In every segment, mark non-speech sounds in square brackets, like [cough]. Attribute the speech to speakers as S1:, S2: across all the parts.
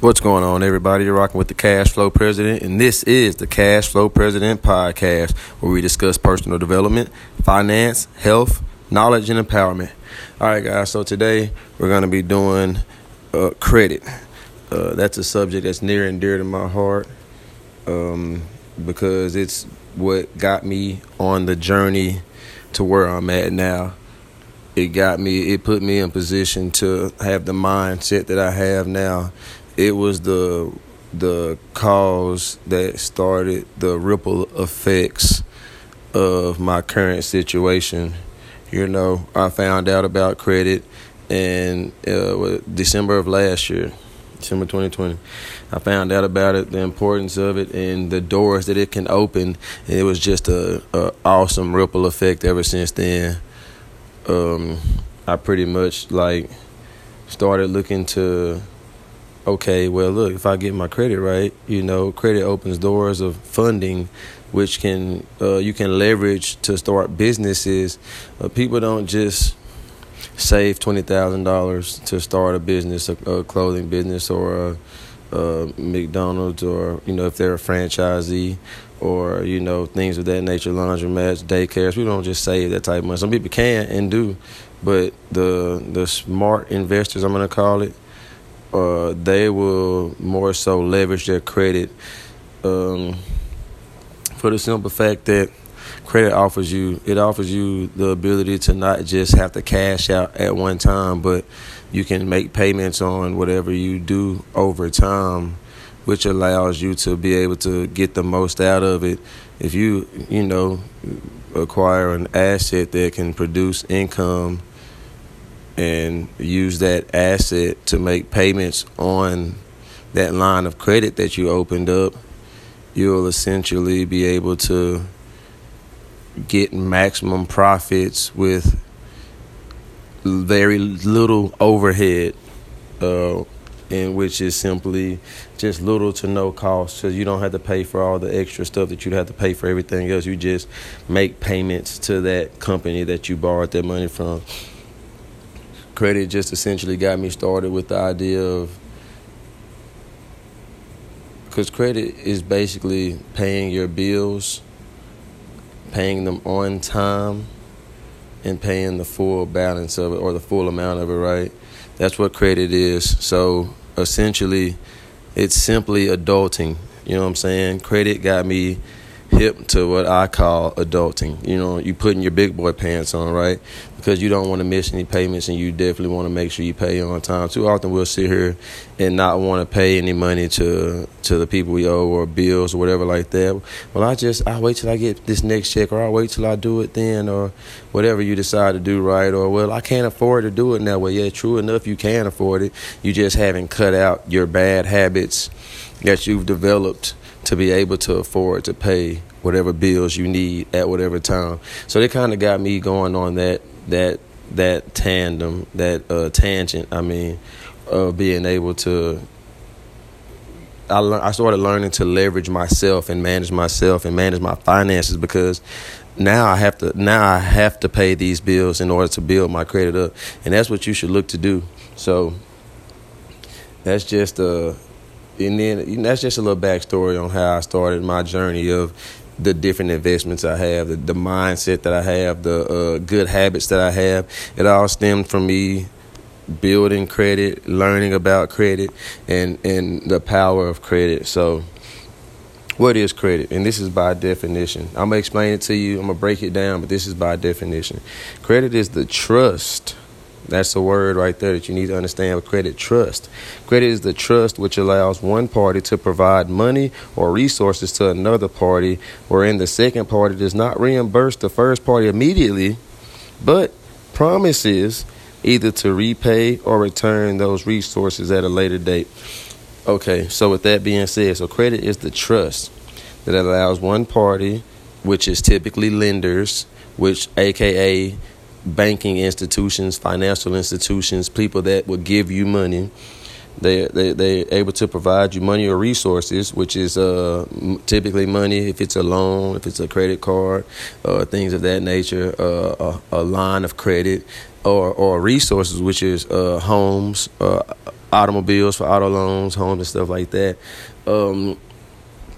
S1: What's going on, everybody? You're rocking with the Cash Flow President, and this is the Cash Flow President podcast, where we discuss personal development, finance, health, knowledge, and empowerment. All right, guys. So today we're going to be doing uh, credit. Uh, that's a subject that's near and dear to my heart um, because it's what got me on the journey to where I'm at now. It got me. It put me in position to have the mindset that I have now it was the the cause that started the ripple effects of my current situation. You know, I found out about credit in uh, December of last year, December 2020. I found out about it, the importance of it, and the doors that it can open. And it was just a, a awesome ripple effect ever since then. Um, I pretty much like started looking to okay, well, look, if I get my credit right, you know, credit opens doors of funding, which can uh, you can leverage to start businesses. Uh, people don't just save twenty thousand dollars to start a business, a, a clothing business, or a, a, McDonald's, or you know, if they're a franchisee, or you know, things of that nature, laundromats, daycares. We don't just save that type of money. Some people can and do, but the the smart investors, I'm gonna call it uh, they will more so leverage their credit um, for the simple fact that credit offers you it offers you the ability to not just have to cash out at one time, but you can make payments on whatever you do over time, which allows you to be able to get the most out of it. If you you know acquire an asset that can produce income and use that asset to make payments on that line of credit that you opened up, you'll essentially be able to get maximum profits with very little overhead, uh, and which is simply just little to no cost. So you don't have to pay for all the extra stuff that you'd have to pay for everything else. You just make payments to that company that you borrowed that money from credit just essentially got me started with the idea of because credit is basically paying your bills, paying them on time, and paying the full balance of it or the full amount of it, right? That's what credit is. So essentially, it's simply adulting. You know what I'm saying? Credit got me hip to what I call adulting. You know, you putting your big boy pants on, right? Because you don't want to miss any payments and you definitely want to make sure you pay on time. Too often we'll sit here and not want to pay any money to to the people we owe or bills or whatever like that. Well, I just I wait till I get this next check or I wait till I do it then or whatever you decide to do, right? Or well, I can't afford to do it that way. yeah, true enough, you can afford it. You just haven't cut out your bad habits that you've developed to be able to afford to pay whatever bills you need at whatever time. So they kind of got me going on that that that tandem, that uh, tangent. I mean, of being able to. I le- I started learning to leverage myself and manage myself and manage my finances because now I have to now I have to pay these bills in order to build my credit up, and that's what you should look to do. So that's just a, uh, and then that's just a little backstory on how I started my journey of the different investments I have, the, the mindset that I have, the uh, good habits that I have. It all stemmed from me building credit, learning about credit, and and the power of credit. So, what is credit? And this is by definition. I'm gonna explain it to you. I'm gonna break it down, but this is by definition. Credit is the trust that's a word right there that you need to understand with credit trust. Credit is the trust which allows one party to provide money or resources to another party, wherein the second party does not reimburse the first party immediately, but promises either to repay or return those resources at a later date. Okay, so with that being said, so credit is the trust that allows one party, which is typically lenders, which aka banking institutions, financial institutions, people that will give you money. They they they're able to provide you money or resources, which is uh, typically money if it's a loan, if it's a credit card, uh, things of that nature, uh, a, a, line of credit, or or resources, which is uh, homes, uh, automobiles for auto loans, homes and stuff like that. Um,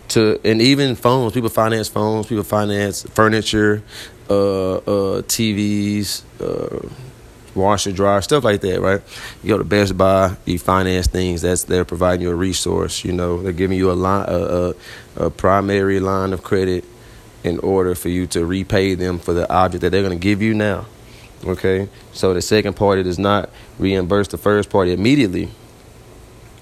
S1: to and even phones, people finance phones, people finance furniture, uh, uh, TVs, uh, washer, dryer, stuff like that, right? You go to Best Buy, you finance things. That's they're providing you a resource. You know, they're giving you a line, a, a, a primary line of credit in order for you to repay them for the object that they're going to give you now. Okay, so the second party does not reimburse the first party immediately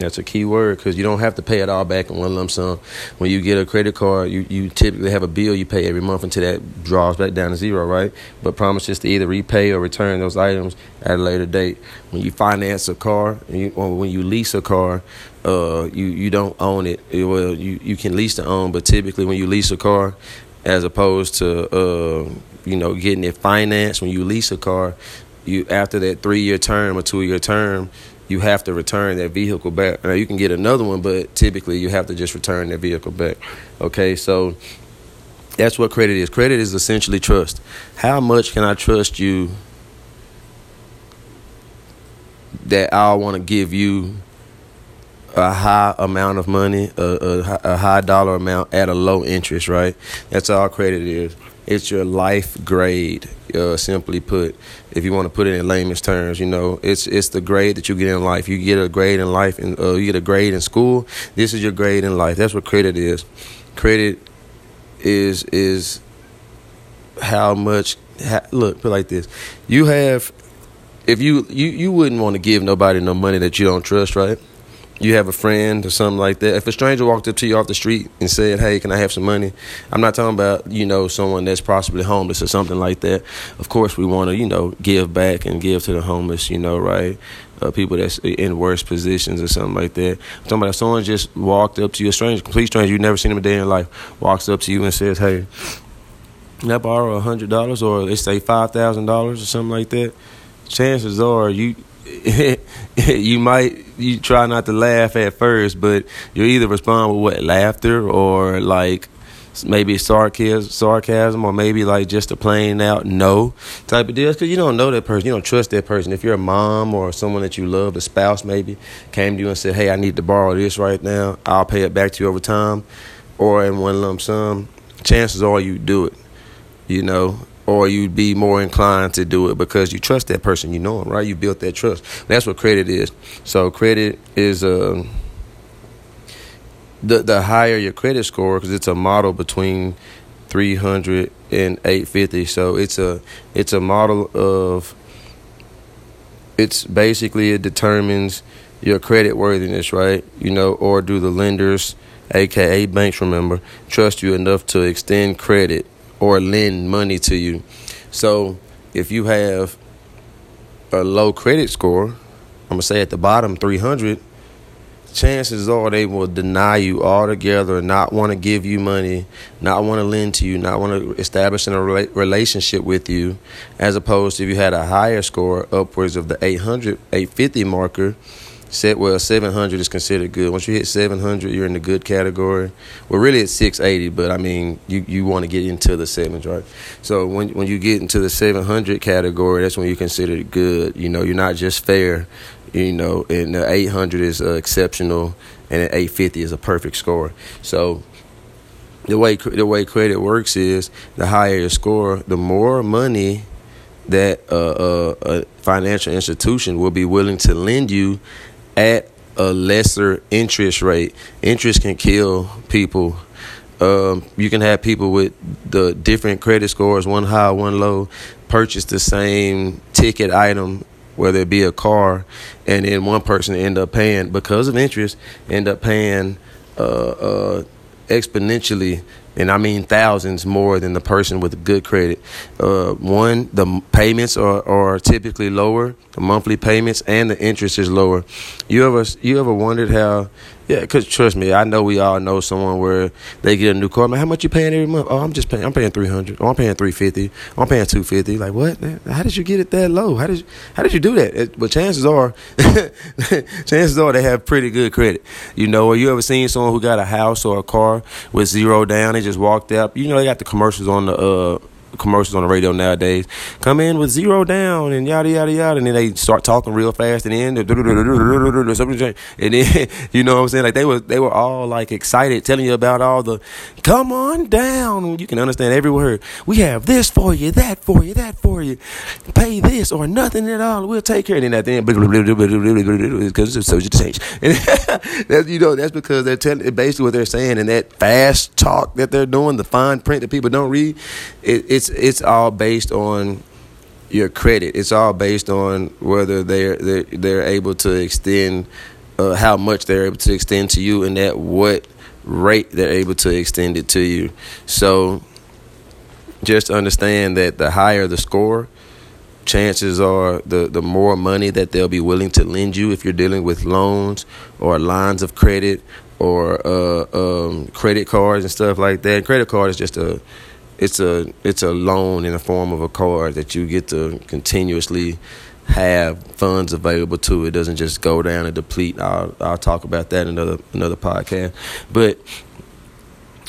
S1: that's a key word because you don't have to pay it all back in one lump sum. When you get a credit card, you, you typically have a bill you pay every month until that draws back down to zero, right? But promises to either repay or return those items at a later date. When you finance a car, you, or when you lease a car, uh, you you don't own it. Well, you you can lease to own, but typically when you lease a car, as opposed to uh, you know getting it financed, when you lease a car, you after that three year term or two year term you have to return that vehicle back. Now you can get another one, but typically you have to just return that vehicle back. Okay, so that's what credit is. Credit is essentially trust. How much can I trust you that I want to give you a high amount of money, a, a, a, high dollar amount at a low interest, right? That's all credit is. It's your life grade, uh, simply put. If you want to put it in layman's terms, you know, it's it's the grade that you get in life. You get a grade in life, and uh, you get a grade in school. This is your grade in life. That's what credit is. Credit is is how much. Look, put like this: you have. If you, you you wouldn't want to give nobody no money that you don't trust, right? You have a friend or something like that. If a stranger walked up to you off the street and said, "Hey, can I have some money?" I'm not talking about you know someone that's possibly homeless or something like that. Of course, we want to you know give back and give to the homeless, you know, right? Uh, people that's in worse positions or something like that. I'm talking about if someone just walked up to you, a stranger, complete stranger, you've never seen him a day in your life, walks up to you and says, "Hey, can I borrow a hundred dollars or let's say five thousand dollars or something like that?" Chances are you [laughs] you might you try not to laugh at first, but you either respond with what laughter or like maybe sarcasm, sarcasm, or maybe like just a plain out no type of deal. Because you don't know that person, you don't trust that person. If you're a mom or someone that you love, a spouse maybe came to you and said, "Hey, I need to borrow this right now. I'll pay it back to you over time, or in one lump sum." Chances are you do it. You know, or you'd be more inclined to do it because you trust that person. You know them, right? You built that trust. That's what credit is. So credit is a uh, the the higher your credit score because it's a model between 300 and 850. So it's a it's a model of it's basically it determines your credit worthiness, right? You know, or do the lenders, aka banks, remember, trust you enough to extend credit or lend money to you. So if you have a low credit score, I'm gonna say at the bottom 300, chances are they will deny you altogether, not want to give you money, not want to lend to you, not want to establish a relationship with you, as opposed to if you had a higher score, upwards of the 800, 850 marker Set well, 700 is considered good. Once you hit 700, you're in the good category. Well, really it's 680, but I mean, you, you want to get into the sevens, right? So when when you get into the 700 category, that's when you consider it good. You know, you're not just fair. You know, and the 800 is uh, exceptional, and the 850 is a perfect score. So the way the way credit works is the higher your score, the more money that uh, uh, a financial institution will be willing to lend you at a lesser interest rate. Interest can kill people. Um, you can have people with the different credit scores, one high, one low, purchase the same ticket item, whether it be a car, and then one person end up paying because of interest, end up paying uh, uh, exponentially and I mean thousands more than the person with good credit. Uh, one, the payments are, are typically lower, the monthly payments, and the interest is lower. You ever you ever wondered how yeah, cause trust me, I know we all know someone where they get a new car. Man, how much you paying every month? Oh, I'm just paying. I'm paying three hundred. Oh, I'm paying three fifty. Oh, I'm paying two fifty. Like what? Man? How did you get it that low? How did you, how did you do that? It, but chances are, [laughs] chances are they have pretty good credit. You know, or you ever seen someone who got a house or a car with zero down? They just walked up. You know, they got the commercials on the uh commercials on the radio nowadays. Come in with zero down and yada yada yada, and then they start talking real fast and then [laughs] and then [laughs] you know what I'm saying? Like they were they were all like excited, telling you about all the come on down. You can understand every word. We have this for you, that for you, that for you. Pay this or nothing at all. We'll take care. of it. at the end, [laughs] because it's social change. And that's you know that's because they're telling basically what they're saying and that fast talk that they're doing, the fine print that people don't read. It, it's it's all based on your credit. It's all based on whether they're they're, they're able to extend uh, how much they're able to extend to you and at what rate they're able to extend it to you. So just understand that the higher the score, chances are the, the more money that they'll be willing to lend you if you're dealing with loans or lines of credit or uh, um, credit cards and stuff like that. Credit card is just a it's a it's a loan in the form of a card that you get to continuously have funds available to. It doesn't just go down and deplete. I'll I'll talk about that in another another podcast. But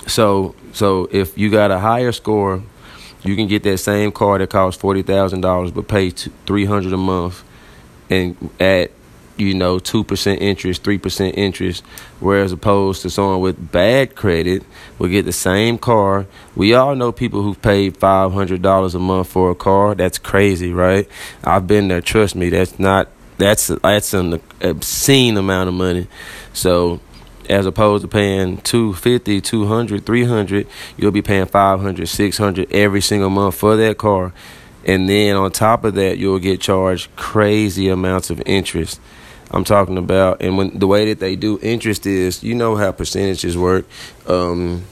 S1: so so if you got a higher score, you can get that same card that costs forty thousand dollars, but pay three hundred a month, and at you know, 2% interest, 3% interest, whereas opposed to someone with bad credit will get the same car. We all know people who've paid $500 a month for a car. That's crazy, right? I've been there. Trust me, that's not, that's, that's an obscene amount of money. So, as opposed to paying 250 200 300 you'll be paying 500 600 every single month for that car and then on top of that you'll get charged crazy amounts of interest I'm talking about, and when the way that they do interest is, you know how percentages work. Um,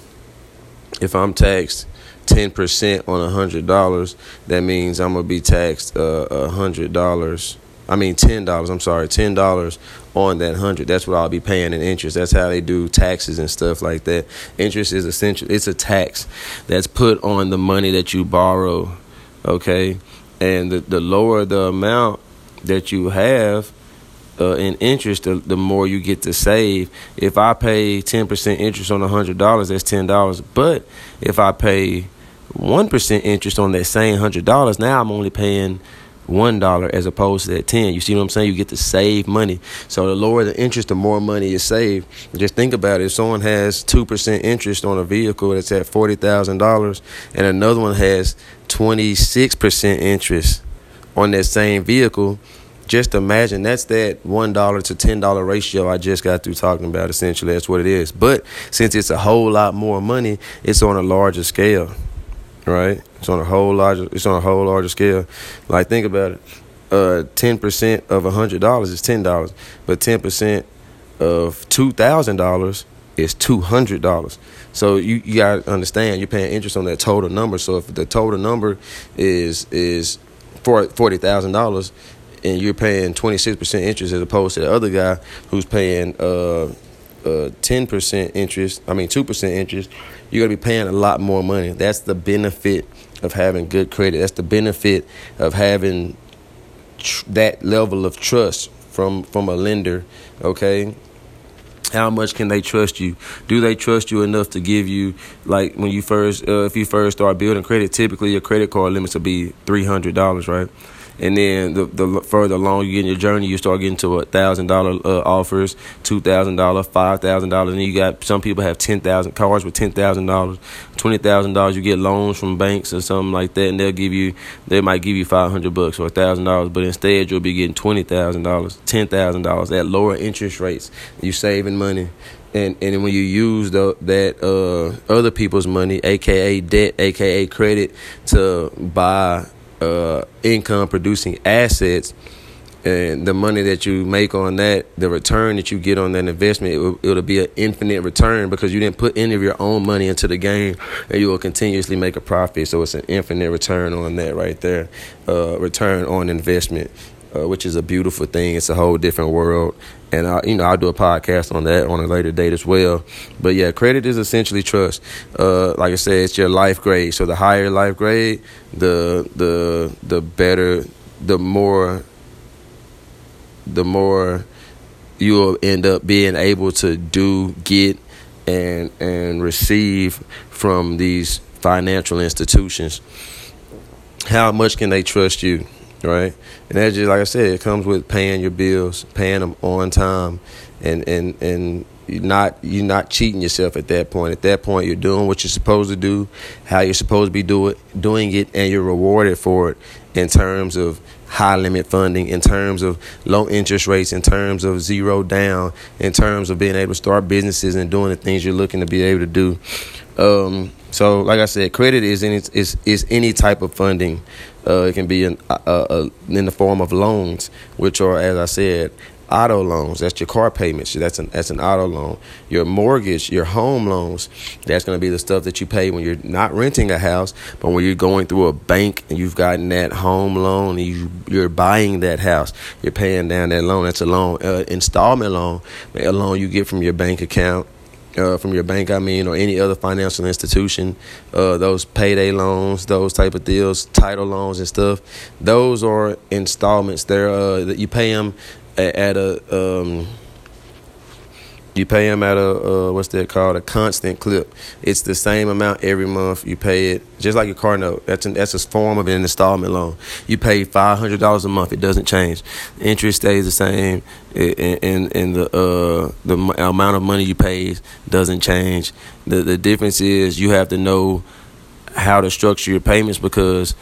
S1: if I'm taxed ten percent on a hundred dollars, that means I'm gonna be taxed uh, a uh, hundred dollars. I mean ten dollars. I'm sorry, ten dollars on that hundred. That's what I'll be paying in interest. That's how they do taxes and stuff like that. Interest is essential. It's a tax that's put on the money that you borrow. Okay, and the the lower the amount that you have uh, in interest, the, the more you get to save. If I pay 10% interest on $100, that's $10. But if I pay 1% interest on that same $100, now I'm only paying $1 as opposed to that 10 You see what I'm saying? You get to save money. So the lower the interest, the more money you save. Just think about it. If someone has 2% interest on a vehicle that's at $40,000 and another one has 26% interest on that same vehicle, just imagine that's that one dollar to ten dollar ratio I just got through talking about. Essentially, that's what it is. But since it's a whole lot more money, it's on a larger scale, right? It's on a whole larger. It's on a whole larger scale. Like think about it. Uh, ten percent of a hundred dollars is ten dollars, but ten percent of two thousand dollars is two hundred dollars. So you, you gotta understand you're paying interest on that total number. So if the total number is is forty thousand dollars, and you're paying 26% interest as opposed to the other guy who's paying uh, uh, 10% interest, I mean 2% interest, you're going to be paying a lot more money. That's the benefit of having good credit. That's the benefit of having tr- that level of trust from from a lender, okay? How much can they trust you? Do they trust you enough to give you like when you first uh, if you first start building credit, typically your credit card limits will be $300, right? And then the the further along you get in your journey, you start getting to a thousand dollar uh, offers, two thousand dollar, five thousand dollars, and you got some people have ten thousand cars with ten thousand dollars, twenty thousand dollars. You get loans from banks or something like that, and they'll give you they might give you five hundred bucks or thousand dollars, but instead you'll be getting twenty thousand dollars, ten thousand dollars at lower interest rates. You're saving money and and when you use the, that uh, other people's money, aka debt, aka credit, to buy uh, income producing assets and the money that you make on that, the return that you get on that investment, it will, it'll be an infinite return because you didn't put any of your own money into the game, and you will continuously make a profit. So it's an infinite return on that right there, uh, return on investment, uh, which is a beautiful thing. It's a whole different world, and I, you know, I'll do a podcast on that on a later date as well. But yeah, credit is essentially trust. Uh, like I said, it's your life grade. So the higher life grade, the the the better, the more, the more you'll end up being able to do, get, and and receive from these financial institutions. how much can they trust you, right? And that's just like I said, it comes with paying your bills, paying them on time, and and and you're not you're not cheating yourself at that point. At that point, you're doing what you're supposed to do, how you're supposed to be do it, doing it, and you're rewarded for it in terms of high limit funding, in terms of low interest rates, in terms of zero down, in terms of being able to start businesses and doing the things you're looking to be able to do. Um, so, like I said, credit is any is is any type of funding. Uh, it can be in, uh, uh, in the form of loans, which are, as I said, auto loans. That's your car payments. That's an that's an auto loan. Your mortgage, your home loans. That's going to be the stuff that you pay when you're not renting a house, but when you're going through a bank and you've gotten that home loan and you you're buying that house. You're paying down that loan. That's a loan, uh, installment loan, a loan you get from your bank account. Uh, from your bank, I mean, or any other financial institution, uh, those payday loans, those type of deals, title loans and stuff, those are installments. They're uh, that you pay them at a um, you pay them at a uh, what's that called a constant clip. It's the same amount every month. You pay it just like a car note. That's an, that's a form of an installment loan. You pay five hundred dollars a month. It doesn't change. Interest stays the same, and and the uh, the amount of money you pay doesn't change. The the difference is you have to know how to structure your payments because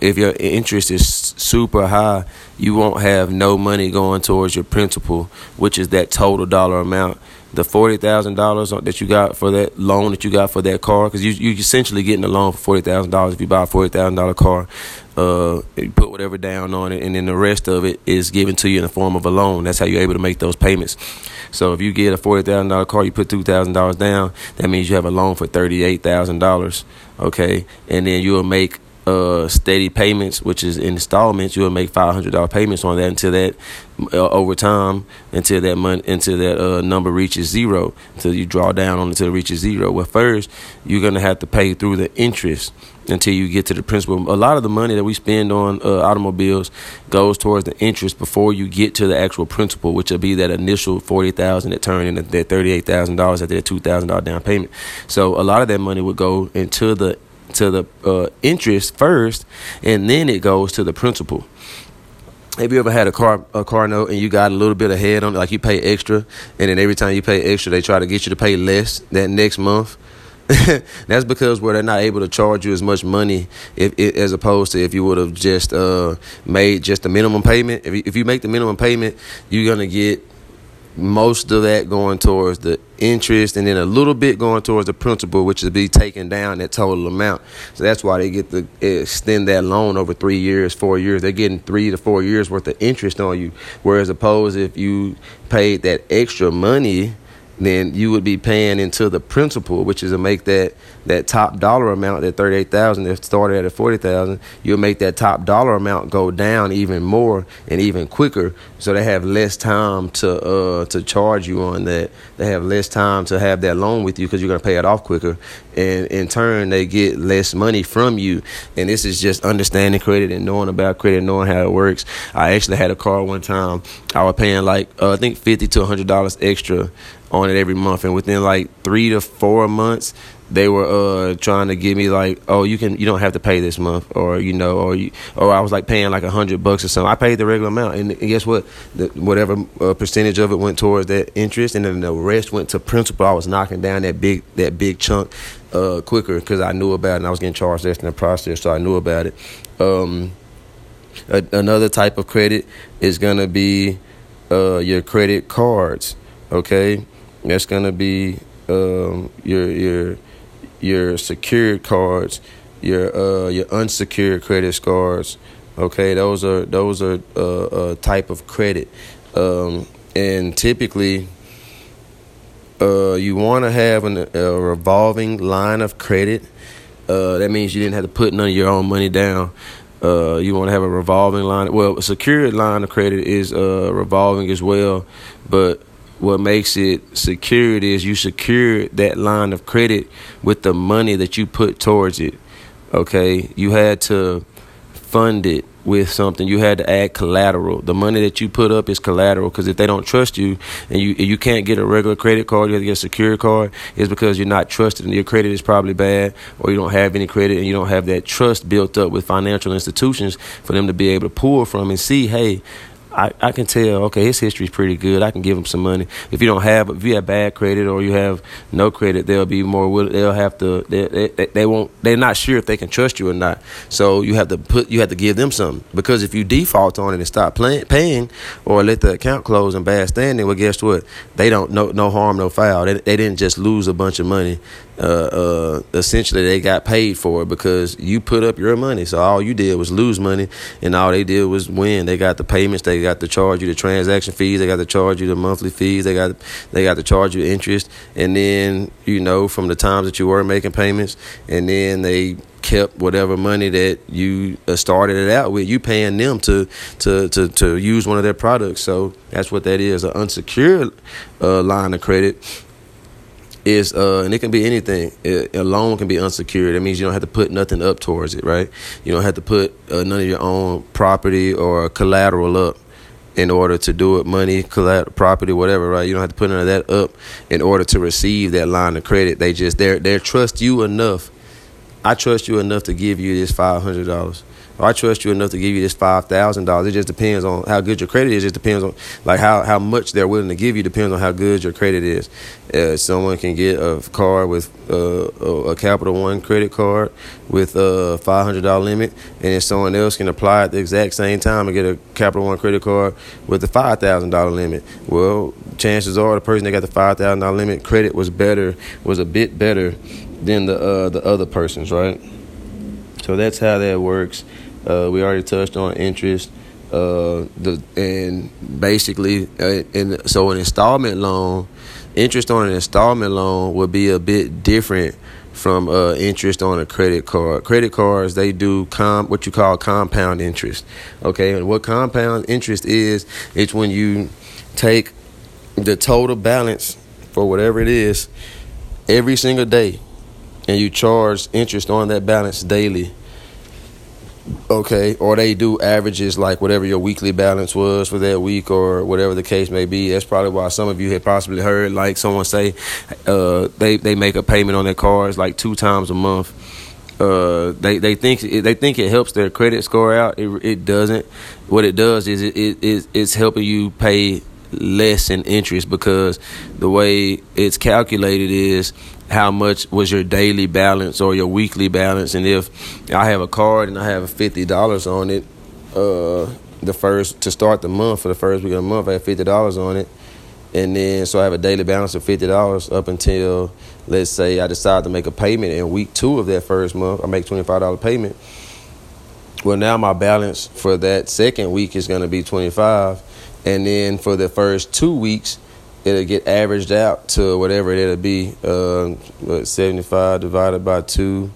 S1: if your interest is super high, you won't have no money going towards your principal, which is that total dollar amount. The forty thousand dollars that you got for that loan that you got for that car, because you you're essentially getting a loan for forty thousand dollars if you buy a forty thousand dollar car. Uh, you put whatever down on it, and then the rest of it is given to you in the form of a loan. That's how you're able to make those payments. So if you get a forty thousand dollar car, you put two thousand dollars down. That means you have a loan for thirty eight thousand dollars. Okay, and then you'll make uh, steady payments, which is installments, you'll make five hundred dollar payments on that until that uh, over time until that month until that uh, number reaches zero until you draw down on until it reaches zero. Well, first you're gonna have to pay through the interest until you get to the principal. A lot of the money that we spend on uh, automobiles goes towards the interest before you get to the actual principal, which will be that initial forty thousand that turned into that thirty eight thousand dollars at that two thousand dollar down payment. So a lot of that money would go into the to the uh, interest first, and then it goes to the principal. Have you ever had a car a car note and you got a little bit ahead on it, like you pay extra, and then every time you pay extra, they try to get you to pay less that next month? [laughs] That's because where they're not able to charge you as much money if, if as opposed to if you would have just uh, made just the minimum payment. If you, if you make the minimum payment, you're gonna get most of that going towards the interest and then a little bit going towards the principal which is be taking down that total amount. So that's why they get to extend that loan over three years four years. They're getting three to four years worth of interest on you. Whereas opposed if you paid that extra money then you would be paying into the principal, which is to make that that top dollar amount, that thirty eight thousand that started at forty thousand, you'll make that top dollar amount go down even more and even quicker, so they have less time to uh to charge you on that. They have less time to have that loan with you because you're gonna pay it off quicker, and in turn they get less money from you. And this is just understanding credit and knowing about credit, knowing how it works. I actually had a car one time. I was paying like uh, I think fifty to hundred dollars extra on it every month, and within like three to four months, they were uh trying to give me like, oh, you can, you don't have to pay this month, or you know, or you, or I was like paying like a hundred bucks or something. I paid the regular amount, and, and guess what? The, whatever uh, percentage of it went towards that interest, and then the rest went to principal. I was knocking down that big that big chunk uh quicker because I knew about it, and I was getting charged less in the process, so I knew about it. Um, a, another type of credit is gonna be uh your credit cards. Okay that's gonna be um, your your your secured cards, your uh, your unsecured credit cards. Okay, those are those are uh, a type of credit, um, and typically, uh, you want to have an, a revolving line of credit. Uh, that means you didn't have to put none of your own money down. Uh, you want to have a revolving line. Well, a secured line of credit is uh, revolving as well, but what makes it secured is you secure that line of credit with the money that you put towards it. Okay, you had to fund it with something, you had to add collateral. The money that you put up is collateral because if they don't trust you and you you can't get a regular credit card, you have to get a secure card, it's because you're not trusted and your credit is probably bad or you don't have any credit and you don't have that trust built up with financial institutions for them to be able to pull from and see, hey, I, I can tell, okay, his history is pretty good. I can give him some money. If you don't have, if you have bad credit or you have no credit, they'll be more. They'll have to. They, they, they won't. They're not sure if they can trust you or not. So you have to put. You have to give them something because if you default on it and stop paying or let the account close in bad standing, well, guess what? They don't. No, no harm, no foul. They, they didn't just lose a bunch of money uh, uh, essentially they got paid for it because you put up your money. So all you did was lose money, and all they did was win. They got the payments. They got to charge you the transaction fees. They got to charge you the monthly fees. They got they got to charge you interest, and then you know from the times that you were making payments, and then they kept whatever money that you uh, started it out with. You paying them to to to to use one of their products. So that's what that is—an unsecured uh, line of credit is uh and it can be anything. A loan can be unsecured. That means you don't have to put nothing up towards it right? You don't have to put uh, none of your own property or collateral up in order to do it. Money collateral property whatever right? You don't have to put none of that up in order to receive that line of credit. They just they they trust you enough. I trust you enough to give you this $500 I trust you enough to give you this five thousand dollars. It just depends on how good your credit is. It just depends on like how, how much they're willing to give you. Depends on how good your credit is. Uh, someone can get a card with uh, a Capital One credit card with a five hundred dollar limit, and then someone else can apply at the exact same time and get a Capital One credit card with a five thousand dollar limit. Well, chances are the person that got the five thousand dollar limit credit was better, was a bit better than the uh, the other person's, right? So that's how that works. Uh, we already touched on interest. Uh, the and basically, uh, and so an installment loan, interest on an installment loan would be a bit different from uh, interest on a credit card. Credit cards they do com what you call compound interest. Okay, and what compound interest is? It's when you take the total balance for whatever it is every single day, and you charge interest on that balance daily Okay, or they do averages like whatever your weekly balance was for that week or whatever the case may be. That's probably why some of you had possibly heard like someone say uh, they they make a payment on their cars like two times a month. Uh, they they think they think it helps their credit score out. It it doesn't. What it does is it, it, it it's helping you pay less in interest because the way it's calculated is how much was your daily balance or your weekly balance. And if I have a card and I have fifty dollars on it uh, the first to start the month for the first week of the month I have fifty dollars on it. And then so I have a daily balance of fifty dollars up until let's say I decide to make a payment in week two of that first month I make twenty five dollar payment well now my balance for that second week is going to be twenty five and then for the first two weeks it'll get averaged out to whatever it'll be uh, what, 75 divided by 2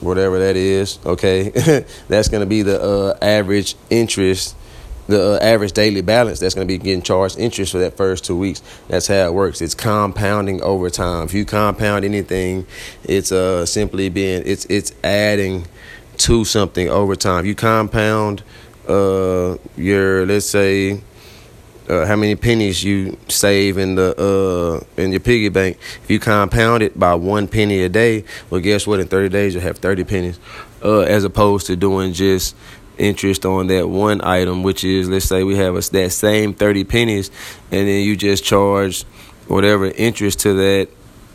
S1: whatever that is okay? [laughs] That's going to be the uh, average interest the uh, average daily balance that's going to be getting charged interest for that first two weeks. That's how it works. It's compounding over time. If you compound anything it's uh simply being it's it's adding to something over time you compound uh, your let's say uh, how many pennies you save in the uh, in your piggy bank. If you compound it by one penny a day, well, guess what? In thirty days, you'll have thirty pennies, uh, as opposed to doing just interest on that one item, which is let's say we have a, that same thirty pennies, and then you just charge whatever interest to that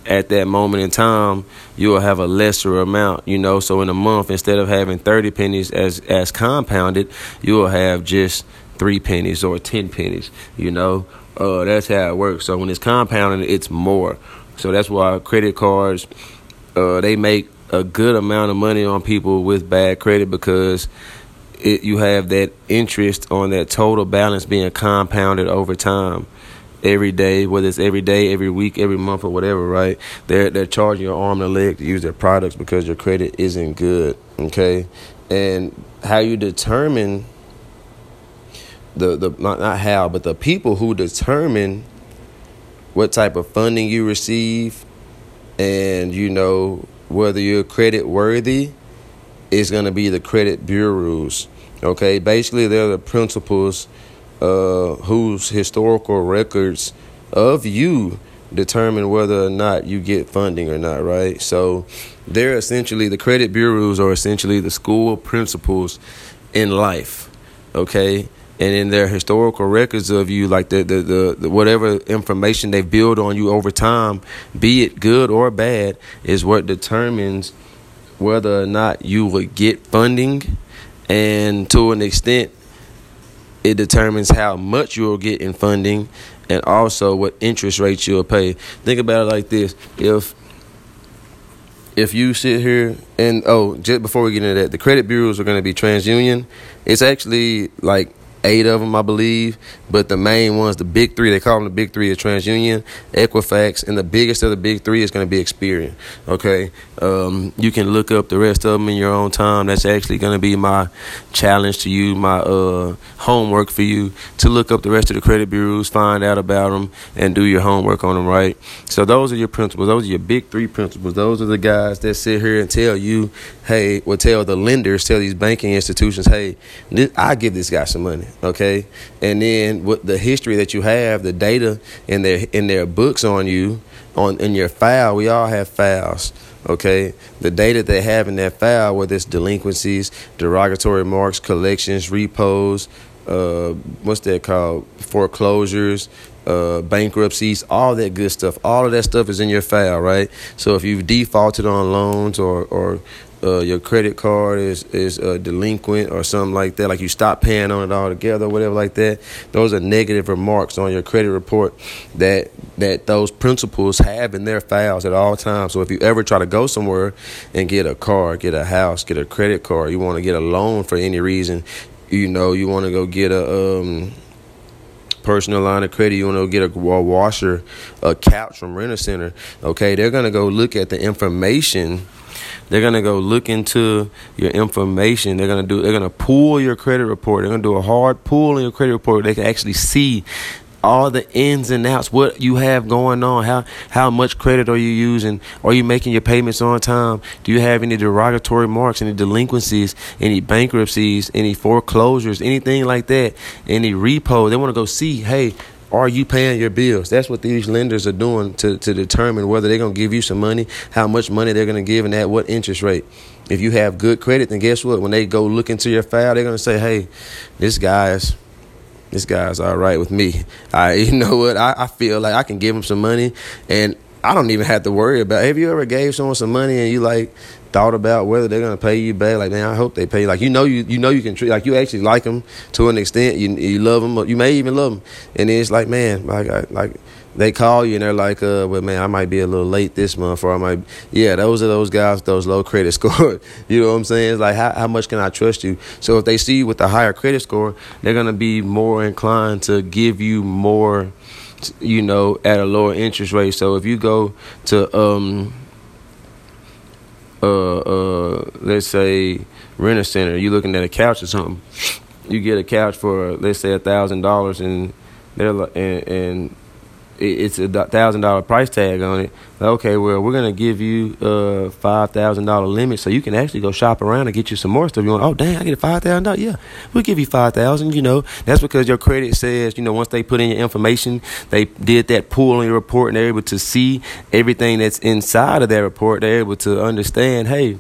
S1: at that moment in time, you will have a lesser amount, you know. So in a month, instead of having 30 pennies as, as compounded, you will have just three pennies or 10 pennies, you know. Uh, that's how it works. So when it's compounded, it's more. So that's why credit cards, uh, they make a good amount of money on people with bad credit because it, you have that interest on that total balance being compounded over time every day, whether it's every day, every week, every month, or whatever, right? They're they're charging your arm and leg to use their products because your credit isn't good. Okay, and how you determine the the not not how, but the people who determine what type of funding you receive, and you know whether you're credit worthy is going to be the credit bureaus. Okay, basically, they're the principals uh, whose historical records of you determine whether or not you get funding or not, right? So they're essentially the credit bureaus are essentially the school principals in life, okay? And in their historical records of you, like the, the, the, the whatever information they build on you over time, be it good or bad, is what determines whether or not you would get funding. And to an extent, it determines how much you'll get in funding and also what interest rates you'll pay. Think about it like this: if if you sit here and oh, just before we get into that, the credit bureaus are going to be TransUnion. It's actually like eight of them, I believe. But the main ones, the big three, they call them the big three, is TransUnion, Equifax, and the biggest of the big three is going to be Experian. Okay, um, you can look up the rest of them in your own time. That's actually going to be my challenge to you, my uh, homework for you to look up the rest of the credit bureaus, find out about them, and do your homework on them. Right. So those are your principles. Those are your big three principles. Those are the guys that sit here and tell you, hey, or tell the lenders, tell these banking institutions, hey, I give this guy some money okay? And then with the history that you have the data in their in their books on you on in your file we all have files okay? The data they have in that file whether it's delinquencies derogatory marks collections repos uh, what's that called? Foreclosures uh, bankruptcies all that good stuff. All of that stuff is in your file right? So if you've defaulted on loans or or uh, your credit card is is uh, delinquent or something like that, like you stop paying on it altogether, or whatever like that. Those are negative remarks on your credit report that that those principals have in their files at all times. So if you ever try to go somewhere and get a car, get a house, get a credit card, you want to get a loan for any reason, you know, you want to go get a um, personal line of credit, you want to get a, washer, a couch from Rent a Center, okay, they're gonna go look at the information they're gonna go look into your information. They're gonna do. They're gonna pull your credit report. They're gonna do a hard pull in your credit report. They can actually see all the ins and outs, what you have going on, how how much credit are you using? Are you making your payments on time? Do you have any derogatory marks, any delinquencies, any bankruptcies, any foreclosures, anything like that? Any repo? They want to go see, hey, are you paying your bills? That's what these lenders are doing to, to determine whether they're going to give you some money, how much money they're going to give, and at what interest rate. If you have good credit, then guess what? When they go look into your file, they're going to say, hey, this guy's this guy's all right with me. I, [laughs] you know what? I, I feel like I can give him some money, and I don't even have to worry about. Have you ever gave someone some money and you like thought about whether they're gonna pay you back. Like, man, I hope they pay. Like, you know, you you know you can treat like you actually like them to an extent. You you love them. You may even love them. And then it's like, man, like I, like they call you and they're like, uh, well, man, I might be a little late this month, or I might, yeah, those are those guys, those low credit [laughs] score. you know what I'm saying? It's like, how how much can I trust you? So if they see you with a higher credit score, they're gonna be more inclined to give you more. You know, at a lower interest rate. So if you go to um, uh, uh, let's say rent a center, you looking at a couch or something, you get a couch for let's say a thousand dollars, and they're and, and it's a thousand dollar price tag on it. Okay, well we're gonna give you a five thousand dollar limit, so you can actually go shop around and get you some more stuff. You want? Oh, dang, I get a five thousand dollars. Yeah, we'll give you five thousand. You know, that's because your credit says, you know, once they put in your information, they did that pull on your report, and they're able to see everything that's inside of that report. They're able to understand. Hey,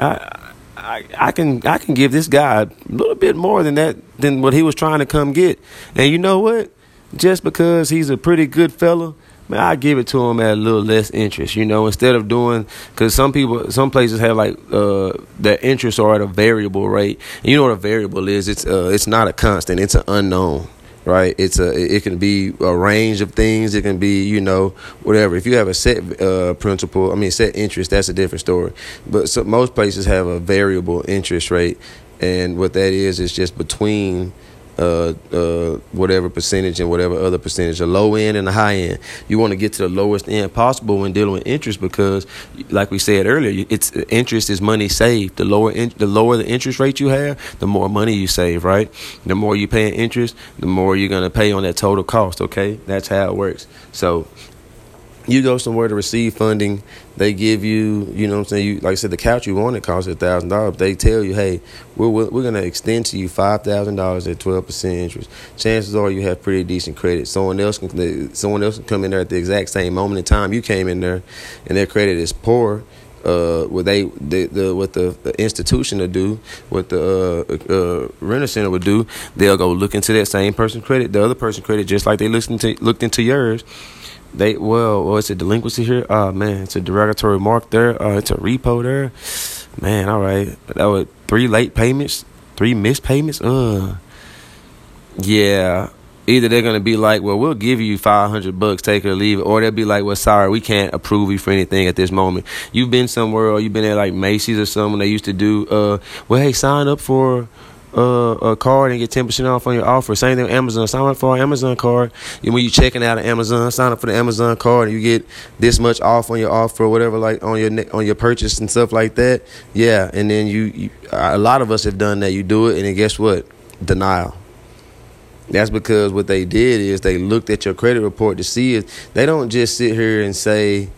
S1: I. I, I can I can give this guy a little bit more than that than what he was trying to come get. And you know what? Just because he's a pretty good fella, man, I give it to him at a little less interest. You know, instead of doing because some people, some places have like uh, their interests are at a variable rate. And you know what a variable is? It's uh, it's not a constant. It's an unknown. Right, it's a it can be a range of things. It can be you know whatever. If you have a set uh, principle, I mean set interest, that's a different story. But so, most places have a variable interest rate, and what that is is just between uh, uh, whatever percentage and whatever other percentage, the low end and the high end. You want to get to the lowest end possible when dealing with interest because, like we said earlier, it's interest is money saved. The lower in, the lower the interest rate you have, the more money you save. Right? The more you pay in interest, the more you're gonna pay on that total cost. Okay, that's how it works. So you go somewhere to receive funding, they give you, you know what I'm saying, you like I said, the couch you wanted costs a thousand dollars. They tell you, hey, we're we're gonna extend to you five thousand dollars at twelve percent interest. Chances are you have pretty decent credit. Someone else can someone else can come in there at the exact same moment in time you came in there, and their credit is poor. Uh, what they the, the what the, the institution to do, what the uh, uh, Rent a Center would do, they'll go look into that same person's credit, the other person's credit, just like they looked into looked into yours they well, well, it's a delinquency here. Oh man, it's a derogatory mark there. Uh, it's a repo there. Man, all right. That was three late payments, three missed payments. Uh, yeah. Either they're gonna be like, well, we'll give you five hundred bucks, take it or leave it, or they'll be like, well, sorry, we can't approve you for anything at this moment. You've been somewhere, or you've been at like Macy's or something. They used to do, uh, well, hey, sign up for uh, a card and get 10% off on your offer. Same thing with Amazon. Sign up for our Amazon card. And when you're checking out of Amazon, sign up for the Amazon card and you get this much off on your offer or whatever, like on your on your purchase and stuff like that. Yeah, and then you, you a lot of us have done that. You do it, and then guess what? Denial. That's because what they did is they looked at your credit report to see if they don't just sit here and say,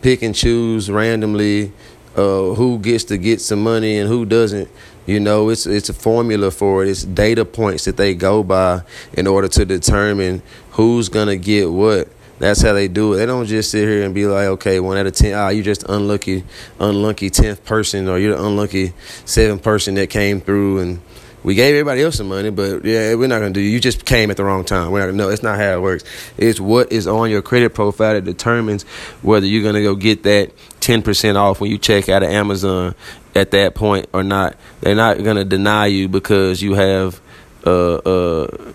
S1: pick and choose randomly uh, who gets to get some money and who doesn't you know, it's it's a formula for it. It's data points that they go by in order to determine who's gonna get what. That's how they do it. They don't just sit here and be like, okay, one out of ten, ah, you just unlucky, unlucky tenth person, or you're the unlucky seventh person that came through, and we gave everybody else some money, but yeah, we're not gonna do. You just came at the wrong time. We're not gonna. No, it's not how it works. It's what is on your credit profile that determines whether you're gonna go get that ten percent off when you check out of Amazon at that point or not. They're not gonna deny you because you have uh uh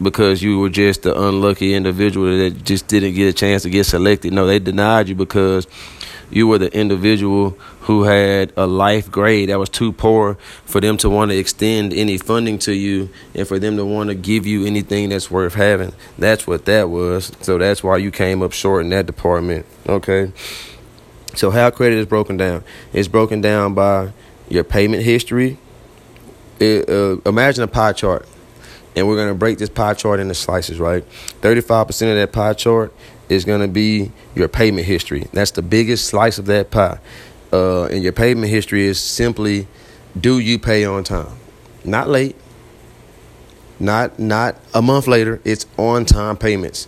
S1: because you were just the unlucky individual that just didn't get a chance to get selected. No, they denied you because you were the individual who had a life grade that was too poor for them to want to extend any funding to you and for them to want to give you anything that's worth having. That's what that was. So that's why you came up short in that department. Okay. So how credit is broken down? It's broken down by your payment history. It, uh, imagine a pie chart, and we're gonna break this pie chart into slices. Right, thirty-five percent of that pie chart is gonna be your payment history. That's the biggest slice of that pie. Uh, and your payment history is simply, do you pay on time? Not late. Not not a month later. It's on time payments.